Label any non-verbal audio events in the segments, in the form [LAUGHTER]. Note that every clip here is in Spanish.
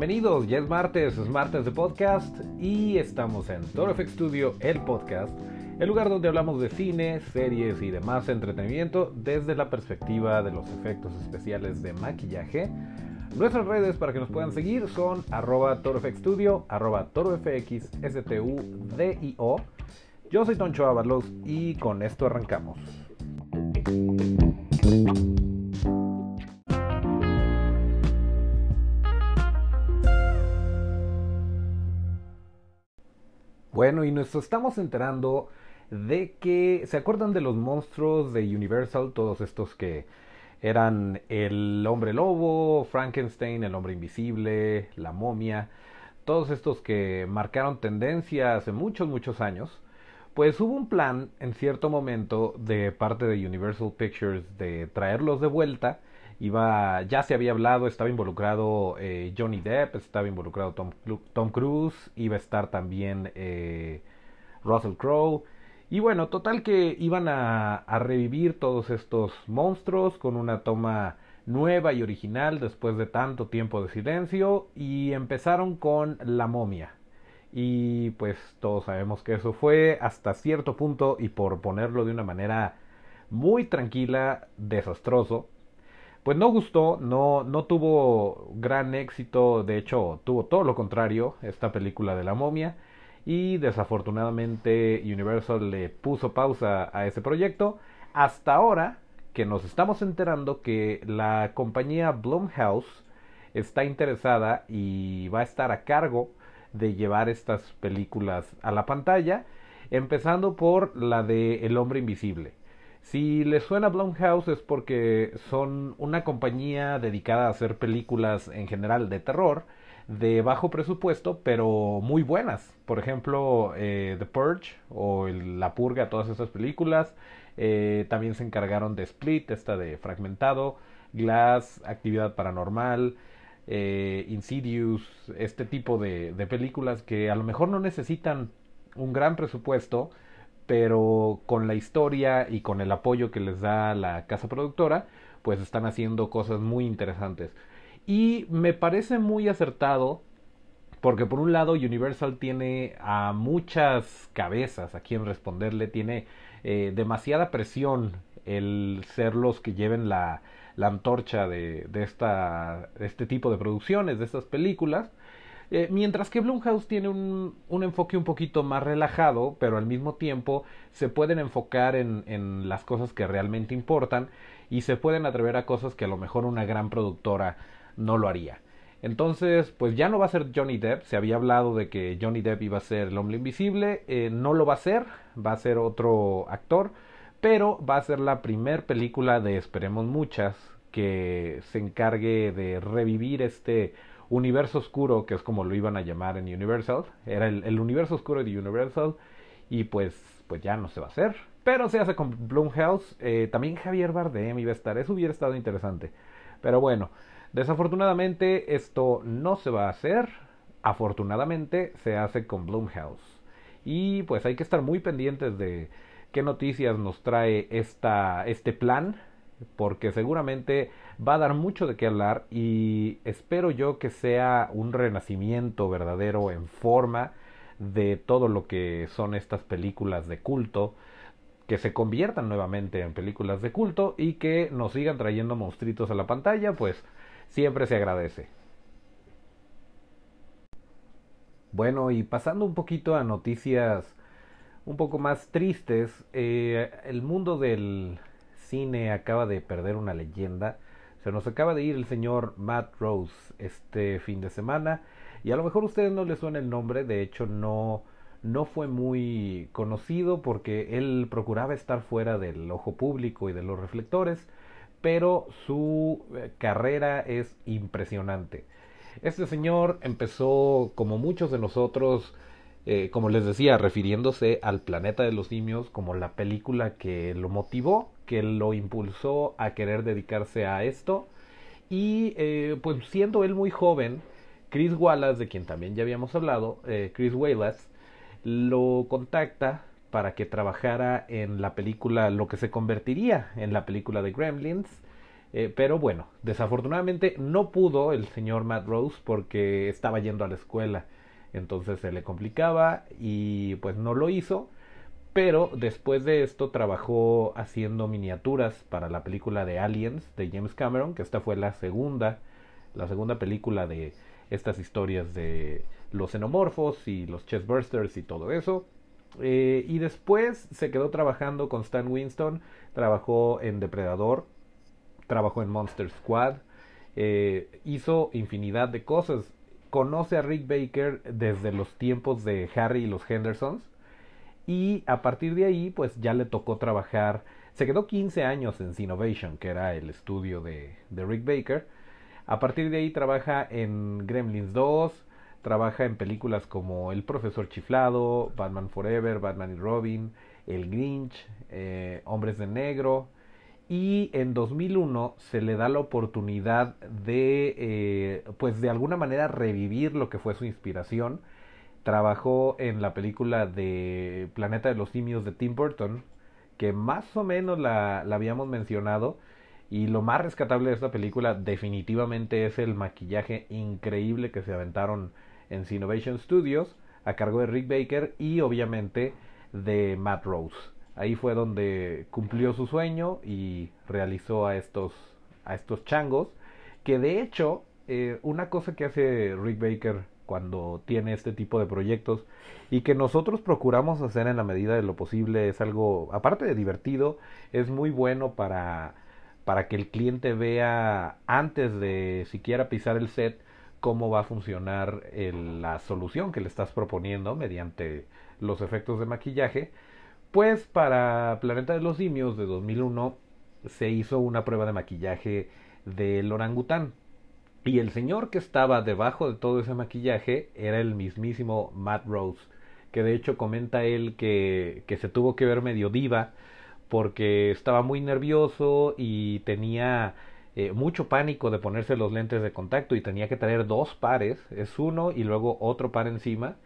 Bienvenidos, ya es martes, es martes de podcast y estamos en Toro FX Studio, el podcast, el lugar donde hablamos de cine, series y demás entretenimiento desde la perspectiva de los efectos especiales de maquillaje. Nuestras redes para que nos puedan seguir son arroba torofxstudio, arroba torofxstudio. Yo soy Toncho Ábalos y con esto arrancamos. Bueno, y nos estamos enterando de que, ¿se acuerdan de los monstruos de Universal? Todos estos que eran el hombre lobo, Frankenstein, el hombre invisible, la momia, todos estos que marcaron tendencia hace muchos, muchos años. Pues hubo un plan en cierto momento de parte de Universal Pictures de traerlos de vuelta. Iba, ya se había hablado, estaba involucrado eh, Johnny Depp, estaba involucrado Tom, Tom, Cruise, iba a estar también eh, Russell Crowe. Y bueno, total que iban a, a revivir todos estos monstruos con una toma nueva y original después de tanto tiempo de silencio y empezaron con la momia y pues todos sabemos que eso fue hasta cierto punto y por ponerlo de una manera muy tranquila, desastroso. Pues no gustó, no, no tuvo gran éxito, de hecho tuvo todo lo contrario esta película de la momia y desafortunadamente Universal le puso pausa a ese proyecto hasta ahora que nos estamos enterando que la compañía Blumhouse está interesada y va a estar a cargo de llevar estas películas a la pantalla, empezando por la de El hombre invisible. Si les suena Blumhouse es porque son una compañía dedicada a hacer películas en general de terror, de bajo presupuesto, pero muy buenas. Por ejemplo, eh, The Purge o La Purga, todas esas películas. Eh, también se encargaron de Split, esta de Fragmentado, Glass, Actividad Paranormal, eh, Insidious, este tipo de, de películas que a lo mejor no necesitan un gran presupuesto, pero con la historia y con el apoyo que les da la casa productora, pues están haciendo cosas muy interesantes. Y me parece muy acertado porque por un lado Universal tiene a muchas cabezas a quien responderle, tiene eh, demasiada presión el ser los que lleven la, la antorcha de, de, esta, este tipo de producciones, de estas películas. Eh, mientras que Blumhouse tiene un, un, enfoque un poquito más relajado, pero al mismo tiempo se pueden enfocar en, en, las cosas que realmente importan y se pueden atrever a cosas que a lo mejor una gran productora no lo haría. Entonces, pues ya no va a ser Johnny Depp. Se había hablado de que Johnny Depp iba a ser el hombre invisible. Eh, no lo va a ser. Va a ser otro actor pero va a ser la primer película de esperemos muchas que se encargue de revivir este universo oscuro que es como lo iban a llamar en Universal era el, universo oscuro de Universal y pues pues ya no se va a hacer. Pero se hace con Blumhouse eh, también Javier Bardem iba a estar eso hubiera estado interesante. Pero bueno desafortunadamente esto no se va a hacer afortunadamente se hace con Blumhouse. Y pues hay que estar muy pendientes de qué noticias nos trae esta, este plan, porque seguramente va a dar mucho de qué hablar y espero yo que sea un renacimiento verdadero en forma de todo lo que son estas películas de culto, que se conviertan nuevamente en películas de culto y que nos sigan trayendo monstruitos a la pantalla, pues siempre se agradece. Bueno, y pasando un poquito a noticias un poco más tristes, eh, el mundo del cine acaba de perder una leyenda. Se nos acaba de ir el señor Matt Rose este fin de semana. Y a lo mejor a ustedes no les suena el nombre, de hecho no, no fue muy conocido porque él procuraba estar fuera del ojo público y de los reflectores, pero su eh, carrera es impresionante. Este señor empezó, como muchos de nosotros, eh, como les decía, refiriéndose al planeta de los simios como la película que lo motivó, que lo impulsó a querer dedicarse a esto. Y eh, pues siendo él muy joven, Chris Wallace, de quien también ya habíamos hablado, eh, Chris Wallace, lo contacta para que trabajara en la película, lo que se convertiría en la película de Gremlins, pero bueno, desafortunadamente no pudo el señor Matt Rose porque estaba yendo a la escuela. Entonces se le complicaba y pues no lo hizo. Pero después de esto trabajó haciendo miniaturas para la película de Aliens de James Cameron, que esta fue la segunda, la segunda película de estas historias de los xenomorfos y los chestbursters y todo eso. Eh, y después se quedó trabajando con Stan Winston, trabajó en Depredador, trabajó en Monster Squad, eh, hizo infinidad de cosas. Conoce a Rick Baker desde los tiempos de Harry y los Hendersons. Y a partir de ahí, pues ya le tocó trabajar. Se quedó 15 años en Sinovation, que era el estudio de, de Rick Baker. A partir de ahí trabaja en Gremlins 2, trabaja en películas como El Profesor Chiflado, Batman Forever, Batman y Robin, El Grinch, eh, Hombres de Negro. Y en 2001 se le da la oportunidad de, eh, pues de alguna manera revivir lo que fue su inspiración. Trabajó en la película de Planeta de los Simios de Tim Burton, que más o menos la, habíamos mencionado y lo más rescatable de esta película definitivamente es el maquillaje increíble que se aventaron en Innovation Studios a cargo de Rick Baker y obviamente de Matt Rose. Ahí fue donde cumplió su sueño y realizó a estos, a estos changos. Que de hecho, eh, una cosa que hace Rick Baker cuando tiene este tipo de proyectos y que nosotros procuramos hacer en la medida de lo posible es algo, aparte de divertido, es muy bueno para para que el cliente vea antes de siquiera pisar el set cómo va a funcionar la solución que le estás proponiendo mediante los efectos de maquillaje. Pues para Planeta de los Simios de 2001 se hizo una prueba de maquillaje del orangután. Y el señor que estaba debajo de todo ese maquillaje era el mismísimo Matt Rose, que de hecho comenta él que, que se tuvo que ver medio diva porque estaba muy nervioso y tenía eh, mucho pánico de ponerse los lentes de contacto y tenía que traer dos pares, es uno y luego otro par encima.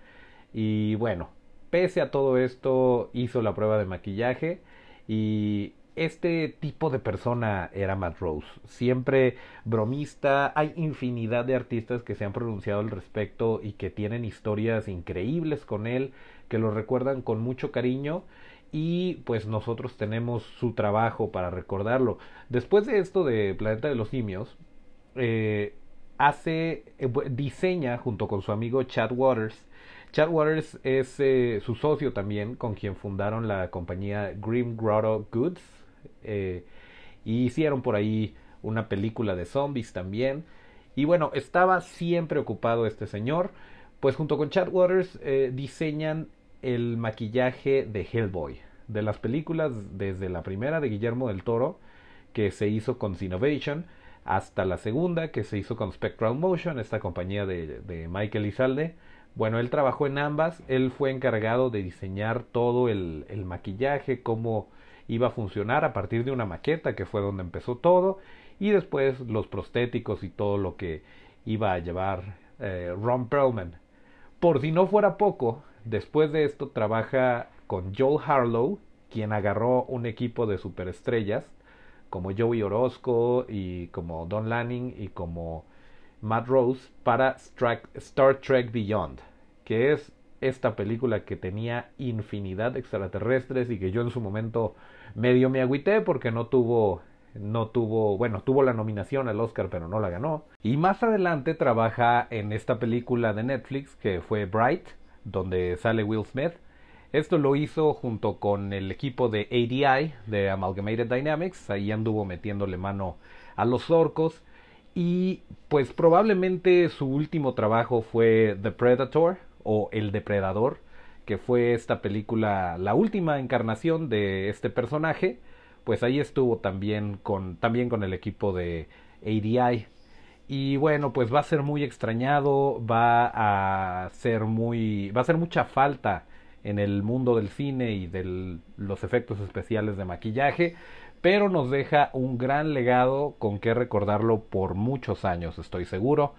Y bueno, pese a todo esto hizo la prueba de maquillaje y este tipo de persona era Matt Rose, siempre bromista, hay infinidad de artistas que se han pronunciado al respecto y que tienen historias increíbles con él, que lo recuerdan con mucho cariño y pues nosotros tenemos su trabajo para recordarlo. Después de esto de Planeta de los Simios, eh, hace, eh, diseña junto con su amigo Chad Waters. Chad Waters es eh, su socio también, con quien fundaron la compañía Grim Grotto Goods. y hicieron por ahí una película de zombies también. Y bueno, estaba siempre ocupado este señor. Pues junto con Chad Waters diseñan el maquillaje de Hellboy, de las películas desde la primera de Guillermo del Toro, que se hizo con Sinovation, hasta la segunda que se hizo con Spectral Motion, esta compañía de, de Michael Izalde. Bueno, él trabajó en ambas, él fue encargado de diseñar todo el, maquillaje, cómo iba a funcionar a partir de una maqueta, que fue donde empezó todo, y después los prostéticos y todo lo que iba a llevar eh, Ron Perlman. Por si no fuera poco, Después de esto trabaja con Joel Harlow, quien agarró un equipo de superestrellas como Joey Orozco y como Don Lanning y como Matt Rose para Star Trek Beyond, que es esta película que tenía infinidad de extraterrestres y que yo en su momento medio me agüité porque no tuvo no tuvo, bueno, tuvo la nominación al Oscar pero no la ganó. Y más adelante trabaja en esta película de Netflix que fue Bright, donde sale Will Smith. Esto lo hizo junto con el equipo de ADI, de Amalgamated Dynamics. Ahí anduvo metiéndole mano a los orcos. Y pues probablemente su último trabajo fue The Predator o El Depredador, que fue esta película, la última encarnación de este personaje. Pues ahí estuvo también con, también con el equipo de ADI. Y bueno, pues va a ser muy extrañado, va a ser muy, va a ser mucha falta en el mundo del cine y de los efectos especiales de maquillaje, pero nos deja un gran legado con que recordarlo por muchos años, estoy seguro.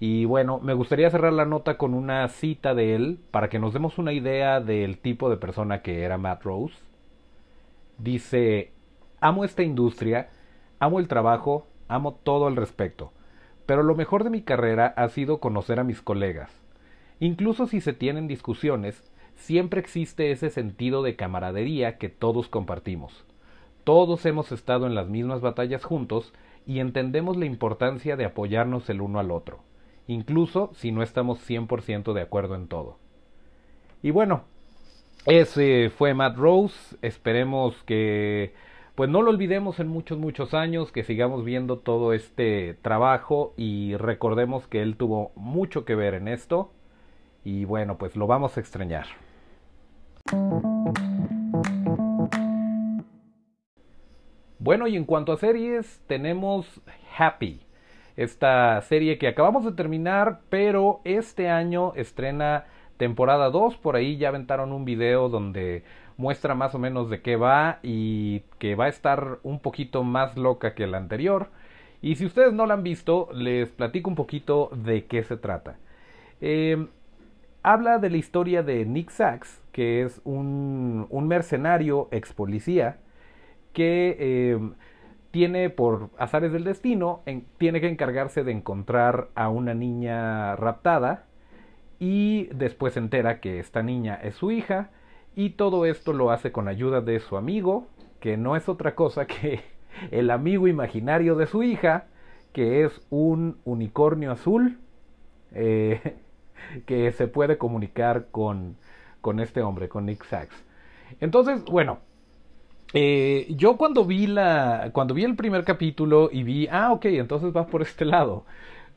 Y bueno, me gustaría cerrar la nota con una cita de él para que nos demos una idea del tipo de persona que era Matt Rose. Dice, amo esta industria Amo el trabajo, amo todo al respecto, pero lo mejor de mi carrera ha sido conocer a mis colegas. Incluso si se tienen discusiones, siempre existe ese sentido de camaradería que todos compartimos. Todos hemos estado en las mismas batallas juntos y entendemos la importancia de apoyarnos el uno al otro, incluso si no estamos 100% de acuerdo en todo. Y bueno, ese fue Matt Rose, esperemos que pues no lo olvidemos en muchos, muchos años, que sigamos viendo todo este trabajo y recordemos que él tuvo mucho que ver en esto y bueno, pues lo vamos a extrañar. Bueno, y en cuanto a series, tenemos Happy, esta serie que acabamos de terminar, pero este año estrena temporada 2, por ahí ya aventaron un video donde muestra más o menos de qué va y que va a estar un poquito más loca que la anterior. Y si ustedes no la han visto, les platico un poquito de qué se trata. Em, habla de la historia de Nick Sachs, que es un, un mercenario ex policía que em, tiene por azares del destino, tiene que encargarse de encontrar a una niña raptada y después se entera que esta niña es su hija y todo esto lo hace con ayuda de su amigo, que no es otra cosa que [LAUGHS] el amigo imaginario de su hija, que es un unicornio azul eh, [LAUGHS] que se puede comunicar con, con este hombre, con Nick Sachs. Entonces, bueno, eh, yo cuando vi la, cuando vi el primer capítulo y vi, ah, ok, entonces va por este lado.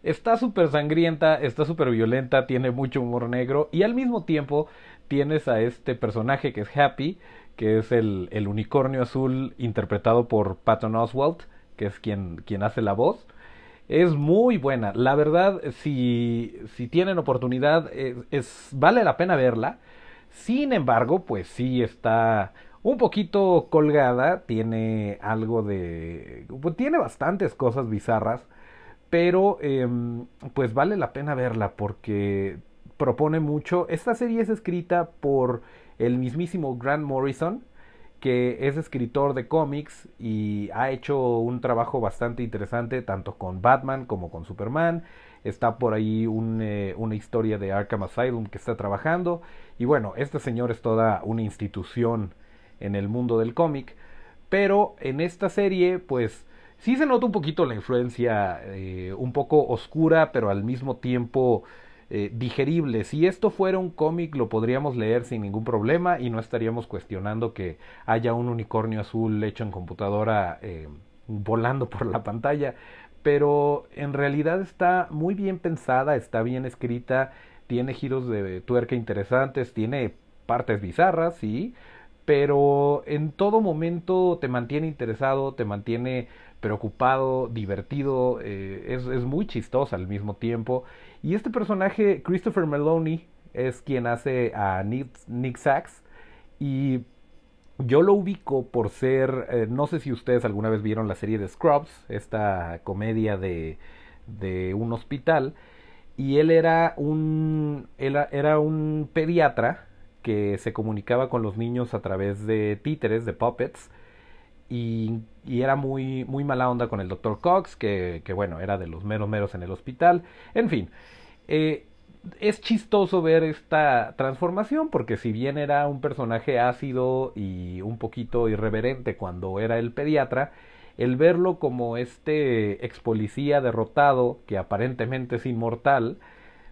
Está súper sangrienta, está súper violenta, tiene mucho humor negro y al mismo tiempo tienes a este personaje que es Happy, que es el, unicornio azul interpretado por Patton Oswalt, que es quien, quien hace la voz. Es muy buena. La verdad, si, si tienen oportunidad, es, vale la pena verla. Sin embargo, pues sí está un poquito colgada. Tiene algo de... Pues tiene bastantes cosas bizarras. Pero em, pues vale la pena verla porque propone mucho. Esta serie es escrita por el mismísimo Grant Morrison, que es escritor de cómics y ha hecho un trabajo bastante interesante tanto con Batman como con Superman. Está por ahí eh, una historia de Arkham Asylum que está trabajando. Y bueno, este señor es toda una institución en el mundo del cómic. Pero en esta serie, pues sí se nota un poquito la influencia, eh, un poco oscura, pero al mismo tiempo eh, digerible. Si esto fuera un cómic lo podríamos leer sin ningún problema y no estaríamos cuestionando que haya un unicornio azul hecho en computadora eh, volando por la pantalla. Pero en realidad está muy bien pensada, está bien escrita, tiene giros de tuerca interesantes, tiene partes bizarras, sí, pero en todo momento te mantiene interesado, te mantiene preocupado, divertido, eh, es, es, muy chistosa al mismo tiempo. Y este personaje, Christopher Meloni, es quien hace a Nick, Nick Sachs. Y yo lo ubico por ser, eh, no sé si ustedes alguna vez vieron la serie de Scrubs, esta comedia de, de un hospital. Y él era un, él era un pediatra que se comunicaba con los niños a través de títeres, de puppets y, era muy, muy mala onda con el Dr. Cox, que, que, bueno, era de los meros meros en el hospital. En fin, eh, es chistoso ver esta transformación, porque si bien era un personaje ácido y un poquito irreverente cuando era el pediatra, el verlo como este ex policía derrotado, que aparentemente es inmortal,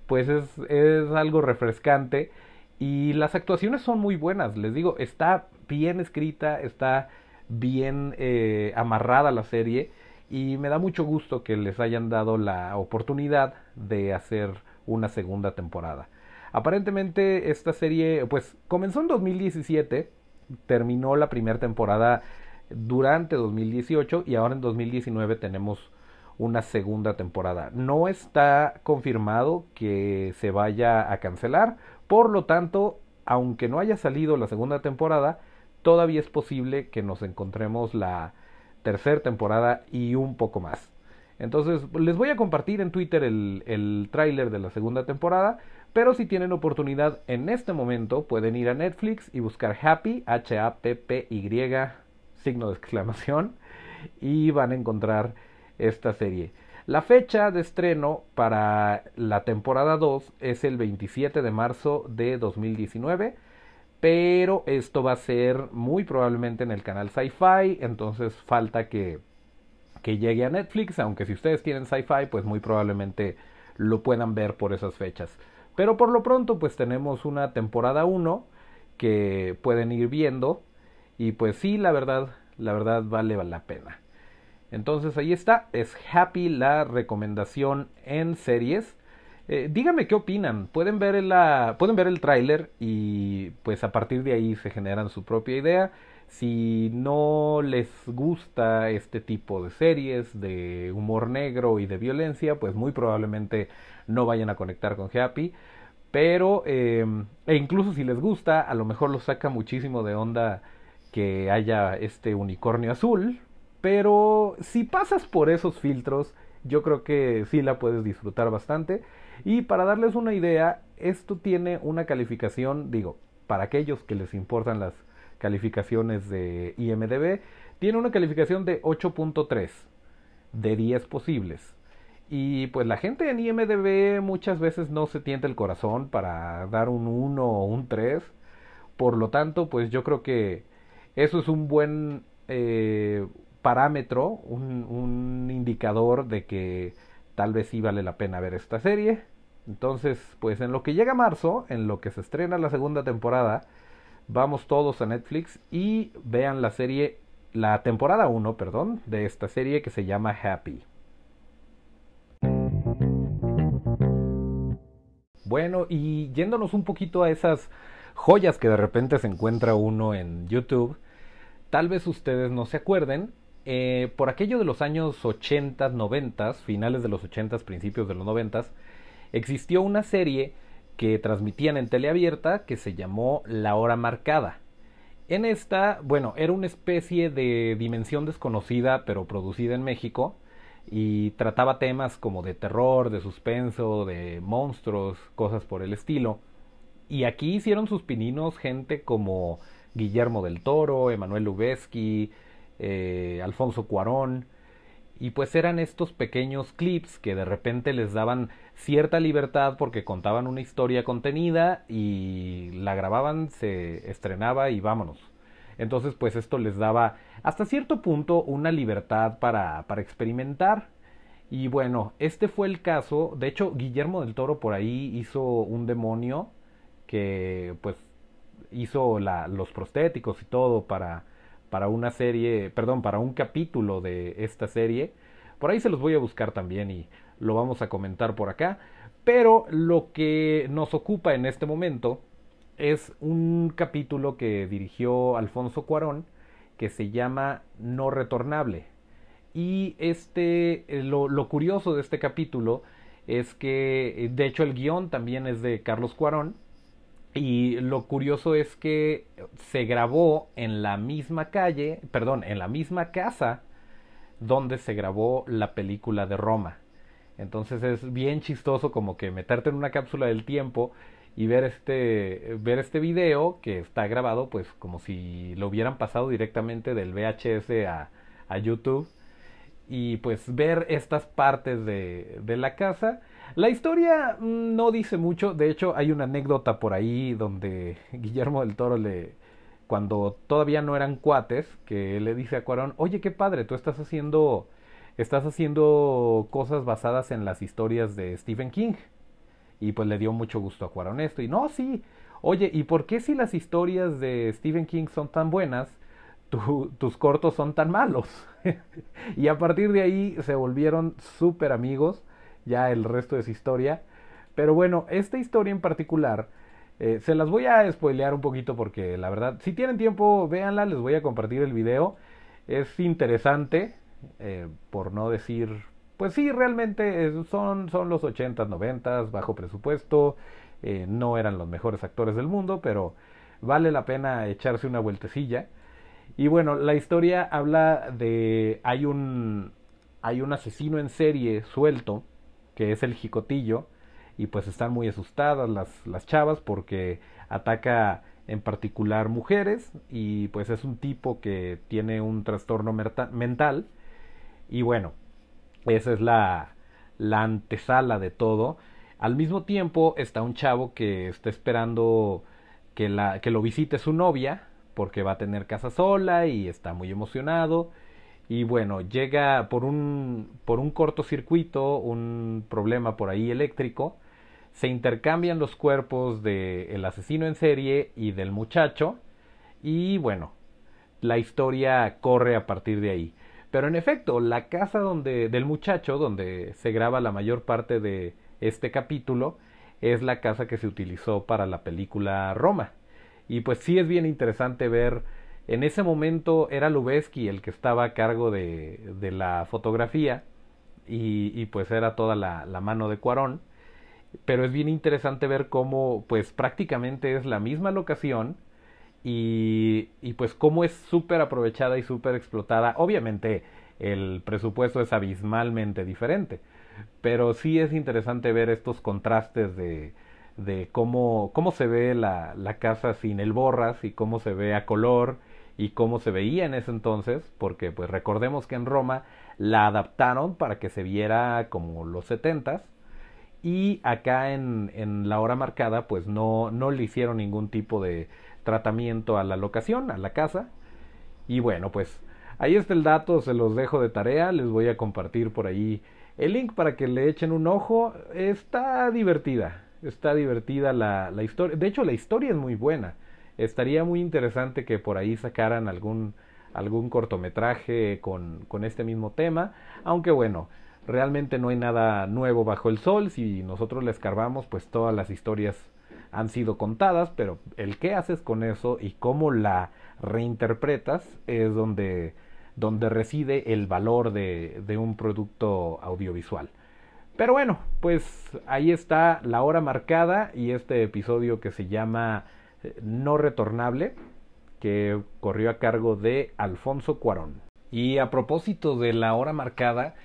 pues es, es algo refrescante. Y las actuaciones son muy buenas, les digo, está bien escrita, está bien eh, amarrada la serie y me da mucho gusto que les hayan dado la oportunidad de hacer una segunda temporada. Aparentemente esta serie pues comenzó en 2017, terminó la primera temporada durante 2018 y ahora en 2019 tenemos una segunda temporada. No está confirmado que se vaya a cancelar, por lo tanto, aunque no haya salido la segunda temporada, todavía es posible que nos encontremos la tercera temporada y un poco más. Entonces, les voy a compartir en Twitter el, el tráiler de la segunda temporada, pero si tienen oportunidad en este momento, pueden ir a Netflix y buscar Happy, H-A-P-P-Y, signo de exclamación, y van a encontrar esta serie. La fecha de estreno para la temporada 2 es el 27 de marzo de 2019, pero esto va a ser muy probablemente en el canal Sci-Fi, entonces falta que, que llegue a Netflix, aunque si ustedes quieren Sci-Fi, pues muy probablemente lo puedan ver por esas fechas. Pero por lo pronto, pues tenemos una temporada 1 que pueden ir viendo y pues sí, la verdad, la verdad vale la pena. Entonces ahí está, es Happy la recomendación en series. Eh, díganme qué opinan. Pueden ver, la, pueden ver el tráiler y pues a partir de ahí se generan su propia idea. Si no les gusta este tipo de series de humor negro y de violencia, pues muy probablemente no vayan a conectar con Happy. Pero, eh, e incluso si les gusta, a lo mejor los saca muchísimo de onda que haya este unicornio azul, pero si pasas por esos filtros, yo creo que sí la puedes disfrutar bastante. Y para darles una idea, esto tiene una calificación, digo, para aquellos que les importan las calificaciones de IMDB, tiene una calificación de 8.3 de 10 posibles. Y pues la gente en IMDB muchas veces no se tienta el corazón para dar un 1 o un 3. Por lo tanto, pues yo creo que eso es un buen, eh, parámetro, un, indicador de que tal vez sí vale la pena ver esta serie. Entonces, pues en lo que llega marzo, en lo que se estrena la segunda temporada, vamos todos a Netflix y vean la serie, la temporada 1, perdón, de esta serie que se llama Happy. Bueno, y yéndonos un poquito a esas joyas que de repente se encuentra uno en YouTube, tal vez ustedes no se acuerden, eh, por aquello de los años 80, 90, finales de los 80, principios de los 90, existió una serie que transmitían en teleabierta que se llamó La Hora Marcada. En esta, bueno, era una especie de dimensión desconocida, pero producida en México, y trataba temas como de terror, de suspenso, de monstruos, cosas por el estilo. Y aquí hicieron sus pininos gente como Guillermo del Toro, Emanuel Lubezki, eh, Alfonso Cuarón, y pues eran estos pequeños clips que de repente les daban cierta libertad porque contaban una historia contenida y la grababan, se estrenaba y vámonos. Entonces pues esto les daba hasta cierto punto una libertad para, para experimentar. Y bueno, este fue el caso. De hecho, Guillermo del Toro por ahí hizo un demonio que pues hizo los prostéticos y todo para para una serie, perdón, para un capítulo de esta serie. Por ahí se los voy a buscar también y lo vamos a comentar por acá. Pero lo que nos ocupa en este momento es un capítulo que dirigió Alfonso Cuarón que se llama No Retornable. Y este, eh, lo, lo curioso de este capítulo es que, de hecho, el guion también es de Carlos Cuarón y lo curioso es que se grabó en la misma calle, perdón, en la misma casa donde se grabó la película de Roma. Entonces es bien chistoso como que meterte en una cápsula del tiempo y ver este ver este video que está grabado pues como si lo hubieran pasado directamente del VHS a, a YouTube y pues ver estas partes de, de la casa la historia mm, no dice mucho, de hecho hay una anécdota por ahí donde Guillermo del Toro le, cuando todavía no eran cuates, que le dice a Cuarón, oye, qué padre, tú estás haciendo, estás haciendo cosas basadas en las historias de Stephen King. Y pues le dio mucho gusto a Cuarón esto. Y no, sí, oye, ¿y por qué si las historias de Stephen King son tan buenas, tus cortos son tan malos? [LAUGHS] y a partir de ahí se volvieron súper amigos ya el resto es historia. Pero bueno, esta historia en particular, eh, se las voy a spoilear un poquito porque la verdad, si tienen tiempo, véanla, les voy a compartir el video. Es interesante, eh, por no decir, pues sí, realmente son, son los 80s, 90s, bajo presupuesto, eh, no eran los mejores actores del mundo, pero vale la pena echarse una vueltecilla. Y bueno, la historia habla de, hay un, hay un asesino en serie suelto, que es el jicotillo, y pues están muy asustadas las, las chavas porque ataca en particular mujeres, y pues es un tipo que tiene un trastorno mental, y bueno, esa es la, la antesala de todo. Al mismo tiempo está un chavo que está esperando que, la, que lo visite su novia, porque va a tener casa sola y está muy emocionado. Y bueno, llega por un, por un cortocircuito, un problema por ahí eléctrico, se intercambian los cuerpos del asesino en serie y del muchacho, y bueno, la historia corre a partir de ahí. Pero en efecto, la casa donde, del muchacho, donde se graba la mayor parte de este capítulo, es la casa que se utilizó para la película Roma. Y pues sí es bien interesante ver, en ese momento era Lubeski el que estaba a cargo de, la fotografía y, pues era toda la, mano de Cuarón. Pero es bien interesante ver cómo pues prácticamente es la misma locación y, pues cómo es súper aprovechada y súper explotada. Obviamente el presupuesto es abismalmente diferente, pero sí es interesante ver estos contrastes de, de cómo, cómo se ve la casa sin el borras y cómo se ve a color y cómo se veía en ese entonces, porque pues recordemos que en Roma la adaptaron para que se viera como los setentas y acá en, en la hora marcada pues no, no le hicieron ningún tipo de tratamiento a la locación, a la casa y bueno pues ahí está el dato, se los dejo de tarea, les voy a compartir por ahí el link para que le echen un ojo, está divertida, está divertida la, la historia. De hecho, la historia es muy buena. Estaría muy interesante que por ahí sacaran algún, algún cortometraje con, con este mismo tema. Aunque bueno, realmente no hay nada nuevo bajo el sol. Si nosotros le escarbamos, pues todas las historias han sido contadas, pero el qué haces con eso y cómo la reinterpretas es donde, donde reside el valor de, de un producto audiovisual. Pero bueno, pues ahí está la hora marcada y este episodio que se llama No Retornable, que corrió a cargo de Alfonso Cuarón. Y a propósito de la hora marcada,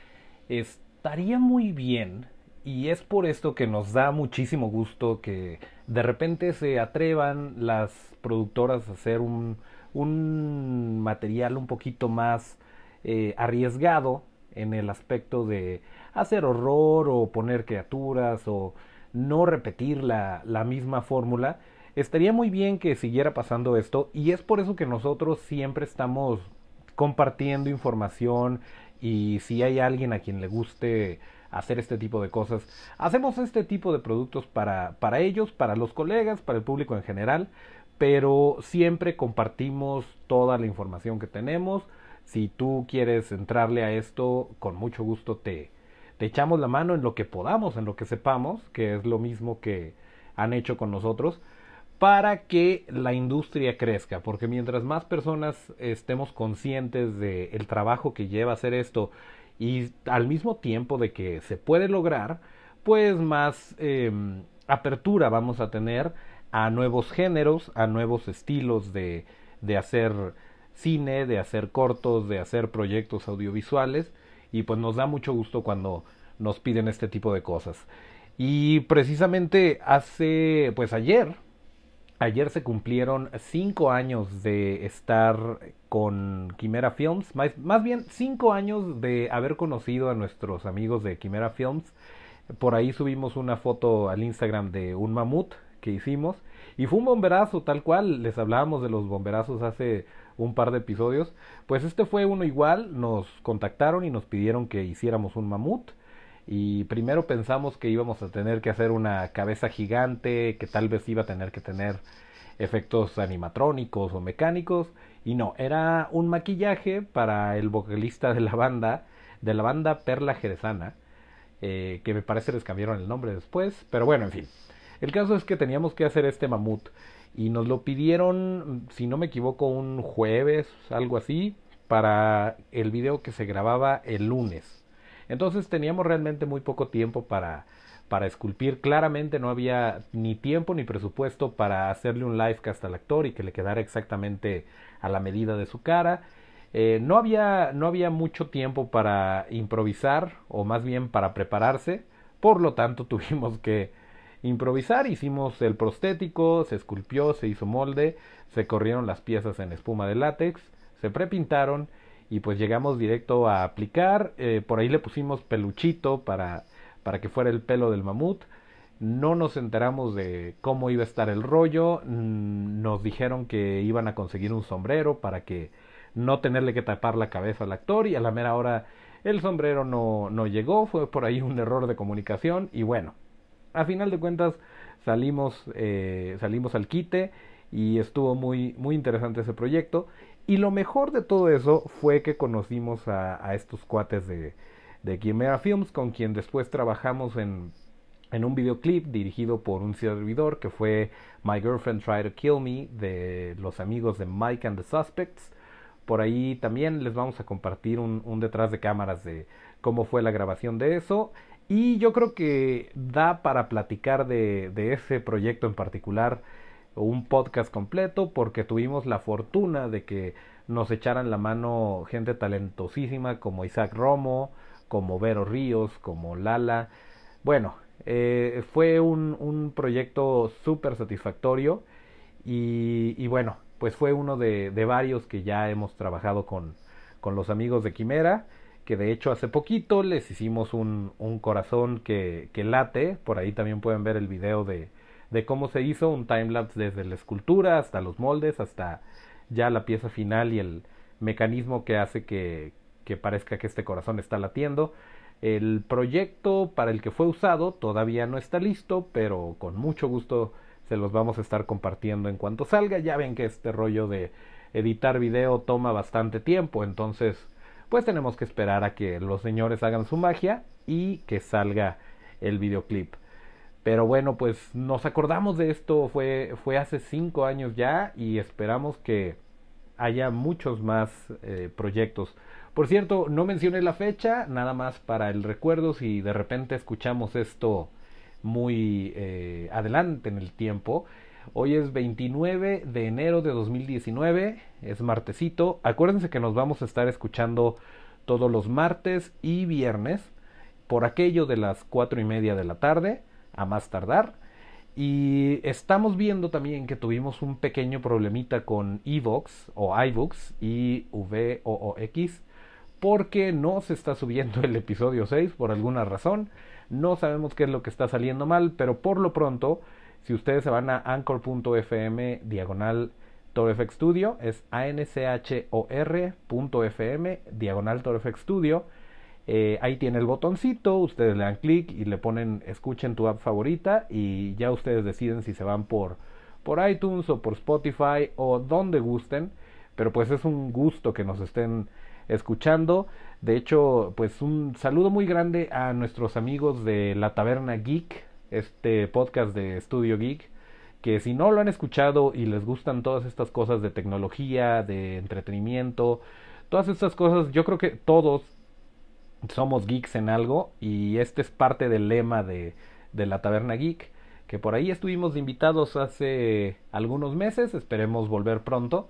estaría muy bien, y es por esto que nos da muchísimo gusto que de repente se atrevan las productoras a hacer un, un material un poquito más eh, arriesgado en el aspecto de hacer horror o poner criaturas o no repetir la, la misma fórmula, estaría muy bien que siguiera pasando esto y es por eso que nosotros siempre estamos compartiendo información y si hay alguien a quien le guste hacer este tipo de cosas, hacemos este tipo de productos para, para ellos, para los colegas, para el público en general, pero siempre compartimos toda la información que tenemos. Si tú quieres entrarle a esto, con mucho gusto te, te echamos la mano en lo que podamos, en lo que sepamos, que es lo mismo que han hecho con nosotros, para que la industria crezca, porque mientras más personas estemos conscientes del el trabajo que lleva hacer esto y al mismo tiempo de que se puede lograr, pues más eh, apertura vamos a tener a nuevos géneros, a nuevos estilos de, de hacer cine, de hacer cortos, de hacer proyectos audiovisuales y pues nos da mucho gusto cuando nos piden este tipo de cosas. Y precisamente hace, pues ayer, ayer se cumplieron cinco años de estar con Quimera Films, más, más, bien cinco años de haber conocido a nuestros amigos de Quimera Films. Por ahí subimos una foto al Instagram de un mamut que hicimos y fue un bomberazo tal cual, les hablábamos de los bomberazos hace un par de episodios, pues este fue uno igual, nos contactaron y nos pidieron que hiciéramos un mamut y primero pensamos que íbamos a tener que hacer una cabeza gigante, que tal vez iba a tener que tener efectos animatrónicos o mecánicos y no, era un maquillaje para el vocalista de la banda, de la banda Perla Jerezana, eh, que me parece les cambiaron el nombre después, pero bueno, en fin. El caso es que teníamos que hacer este mamut y nos lo pidieron, si no me equivoco, un jueves, algo así, para el video que se grababa el lunes. Entonces teníamos realmente muy poco tiempo para, para esculpir. Claramente no había ni tiempo ni presupuesto para hacerle un live cast al actor y que le quedara exactamente a la medida de su cara. Eh, no, había, no había mucho tiempo para improvisar o más bien para prepararse. Por lo tanto [LAUGHS] tuvimos que improvisar, hicimos el prostético, se esculpió, se hizo molde, se corrieron las piezas en espuma de látex, se prepintaron y pues llegamos directo a aplicar, eh, por ahí le pusimos peluchito para, para que fuera el pelo del mamut, no nos enteramos de cómo iba a estar el rollo, mm, nos dijeron que iban a conseguir un sombrero para que no tenerle que tapar la cabeza al actor y a la mera hora el sombrero no, no llegó, fue por ahí un error de comunicación y bueno, a final de cuentas salimos, eh, salimos al quite y estuvo muy, muy interesante ese proyecto. Y lo mejor de todo eso fue que conocimos a, estos cuates de, de Quimera Films, con quien después trabajamos en, en un videoclip dirigido por un servidor que fue My Girlfriend Tried to Kill Me de los amigos de Mike and the Suspects. Por ahí también les vamos a compartir un, un detrás de cámaras de cómo fue la grabación de eso. Y yo creo que da para platicar de, de ese proyecto en particular un podcast completo porque tuvimos la fortuna de que nos echaran la mano gente talentosísima como Isaac Romo, como Vero Ríos, como Lala. Bueno, eh, fue un, un proyecto súper satisfactorio y, y, bueno, pues fue uno de, de, varios que ya hemos trabajado con, con los amigos de Quimera, que de hecho hace poquito les hicimos un, un corazón que, que late, por ahí también pueden ver el video de, de cómo se hizo un timelapse desde la escultura hasta los moldes, hasta ya la pieza final y el mecanismo que hace que, que parezca que este corazón está latiendo. El proyecto para el que fue usado todavía no está listo, pero con mucho gusto se los vamos a estar compartiendo en cuanto salga. Ya ven que este rollo de editar video toma bastante tiempo, entonces pues tenemos que esperar a que los señores hagan su magia y que salga el videoclip. Pero bueno, pues nos acordamos de esto, fue, fue hace cinco años ya y esperamos que haya muchos más eh, proyectos. Por cierto, no mencioné la fecha, nada más para el recuerdo si de repente escuchamos esto muy eh, adelante en el tiempo. Hoy es 29 de enero de 2019, es martesito. Acuérdense que nos vamos a estar escuchando todos los martes y viernes por aquello de las cuatro y media de la tarde a más tardar. Y estamos viendo también que tuvimos un pequeño problemita con Evox o iVoox, I V O O X, porque no se está subiendo el episodio 6 por alguna razón. No sabemos qué es lo que está saliendo mal, pero por lo pronto, si ustedes se van a anchor.fm diagonal TorFX Studio, es anchor.fm diagonal TorFX Studio eh, ahí tiene el botoncito, ustedes le dan clic y le ponen escuchen tu app favorita y ya ustedes deciden si se van por, por iTunes o por Spotify o donde gusten, pero pues es un gusto que nos estén escuchando. De hecho, pues un saludo muy grande a nuestros amigos de La Taberna Geek, este podcast de Studio Geek, que si no lo han escuchado y les gustan todas estas cosas de tecnología, de entretenimiento, todas estas cosas, yo creo que todos somos geeks en algo y este es parte del lema de, de la Taberna Geek, que por ahí estuvimos invitados hace algunos meses, esperemos volver pronto.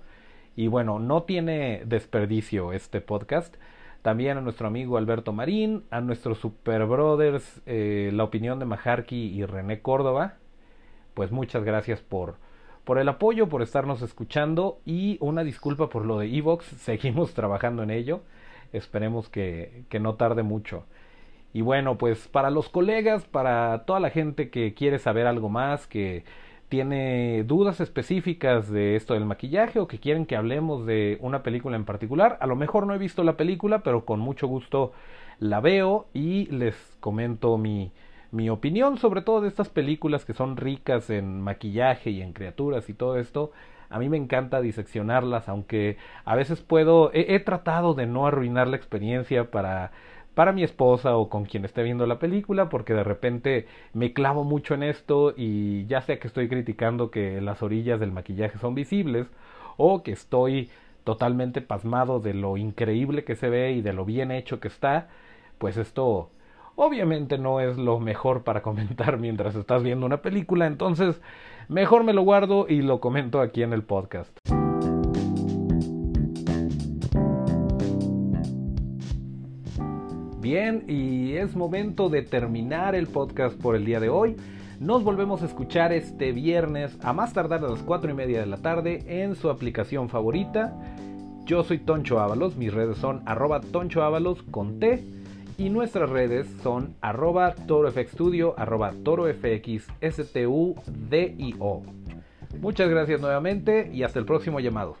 Y bueno, no tiene desperdicio este podcast. También a nuestro amigo Alberto Marín, a nuestros super brothers, eh, la opinión de Majarki y René Córdoba. Pues muchas gracias por, por el apoyo, por estarnos escuchando y una disculpa por lo de Evox, [LAUGHS] seguimos trabajando en ello. Esperemos que, que no tarde mucho. Y bueno, pues para los colegas, para toda la gente que quiere saber algo más, que tiene dudas específicas de esto del maquillaje o que quieren que hablemos de una película en particular, a lo mejor no he visto la película, pero con mucho gusto la veo y les comento mi, mi opinión sobre todo de estas películas que son ricas en maquillaje y en criaturas y todo esto. A mí me encanta diseccionarlas, aunque a veces puedo, he, tratado de no arruinar la experiencia para para mi esposa o con quien esté viendo la película porque de repente me clavo mucho en esto y ya sea que estoy criticando que las orillas del maquillaje son visibles o que estoy totalmente pasmado de lo increíble que se ve y de lo bien hecho que está, pues esto Obviamente no es lo mejor para comentar [LAUGHS] mientras estás viendo una película, entonces mejor me lo guardo y lo comento aquí en el podcast. Bien, y es momento de terminar el podcast por el día de hoy. Nos volvemos a escuchar este viernes a más tardar a las 4 y media de la tarde en su aplicación favorita. Yo soy Toncho Ábalos, mis redes son arroba tonchoábalos con T y nuestras redes son arroba torofxstudio, arroba torofxstudio. Muchas gracias nuevamente y hasta el próximo llamado.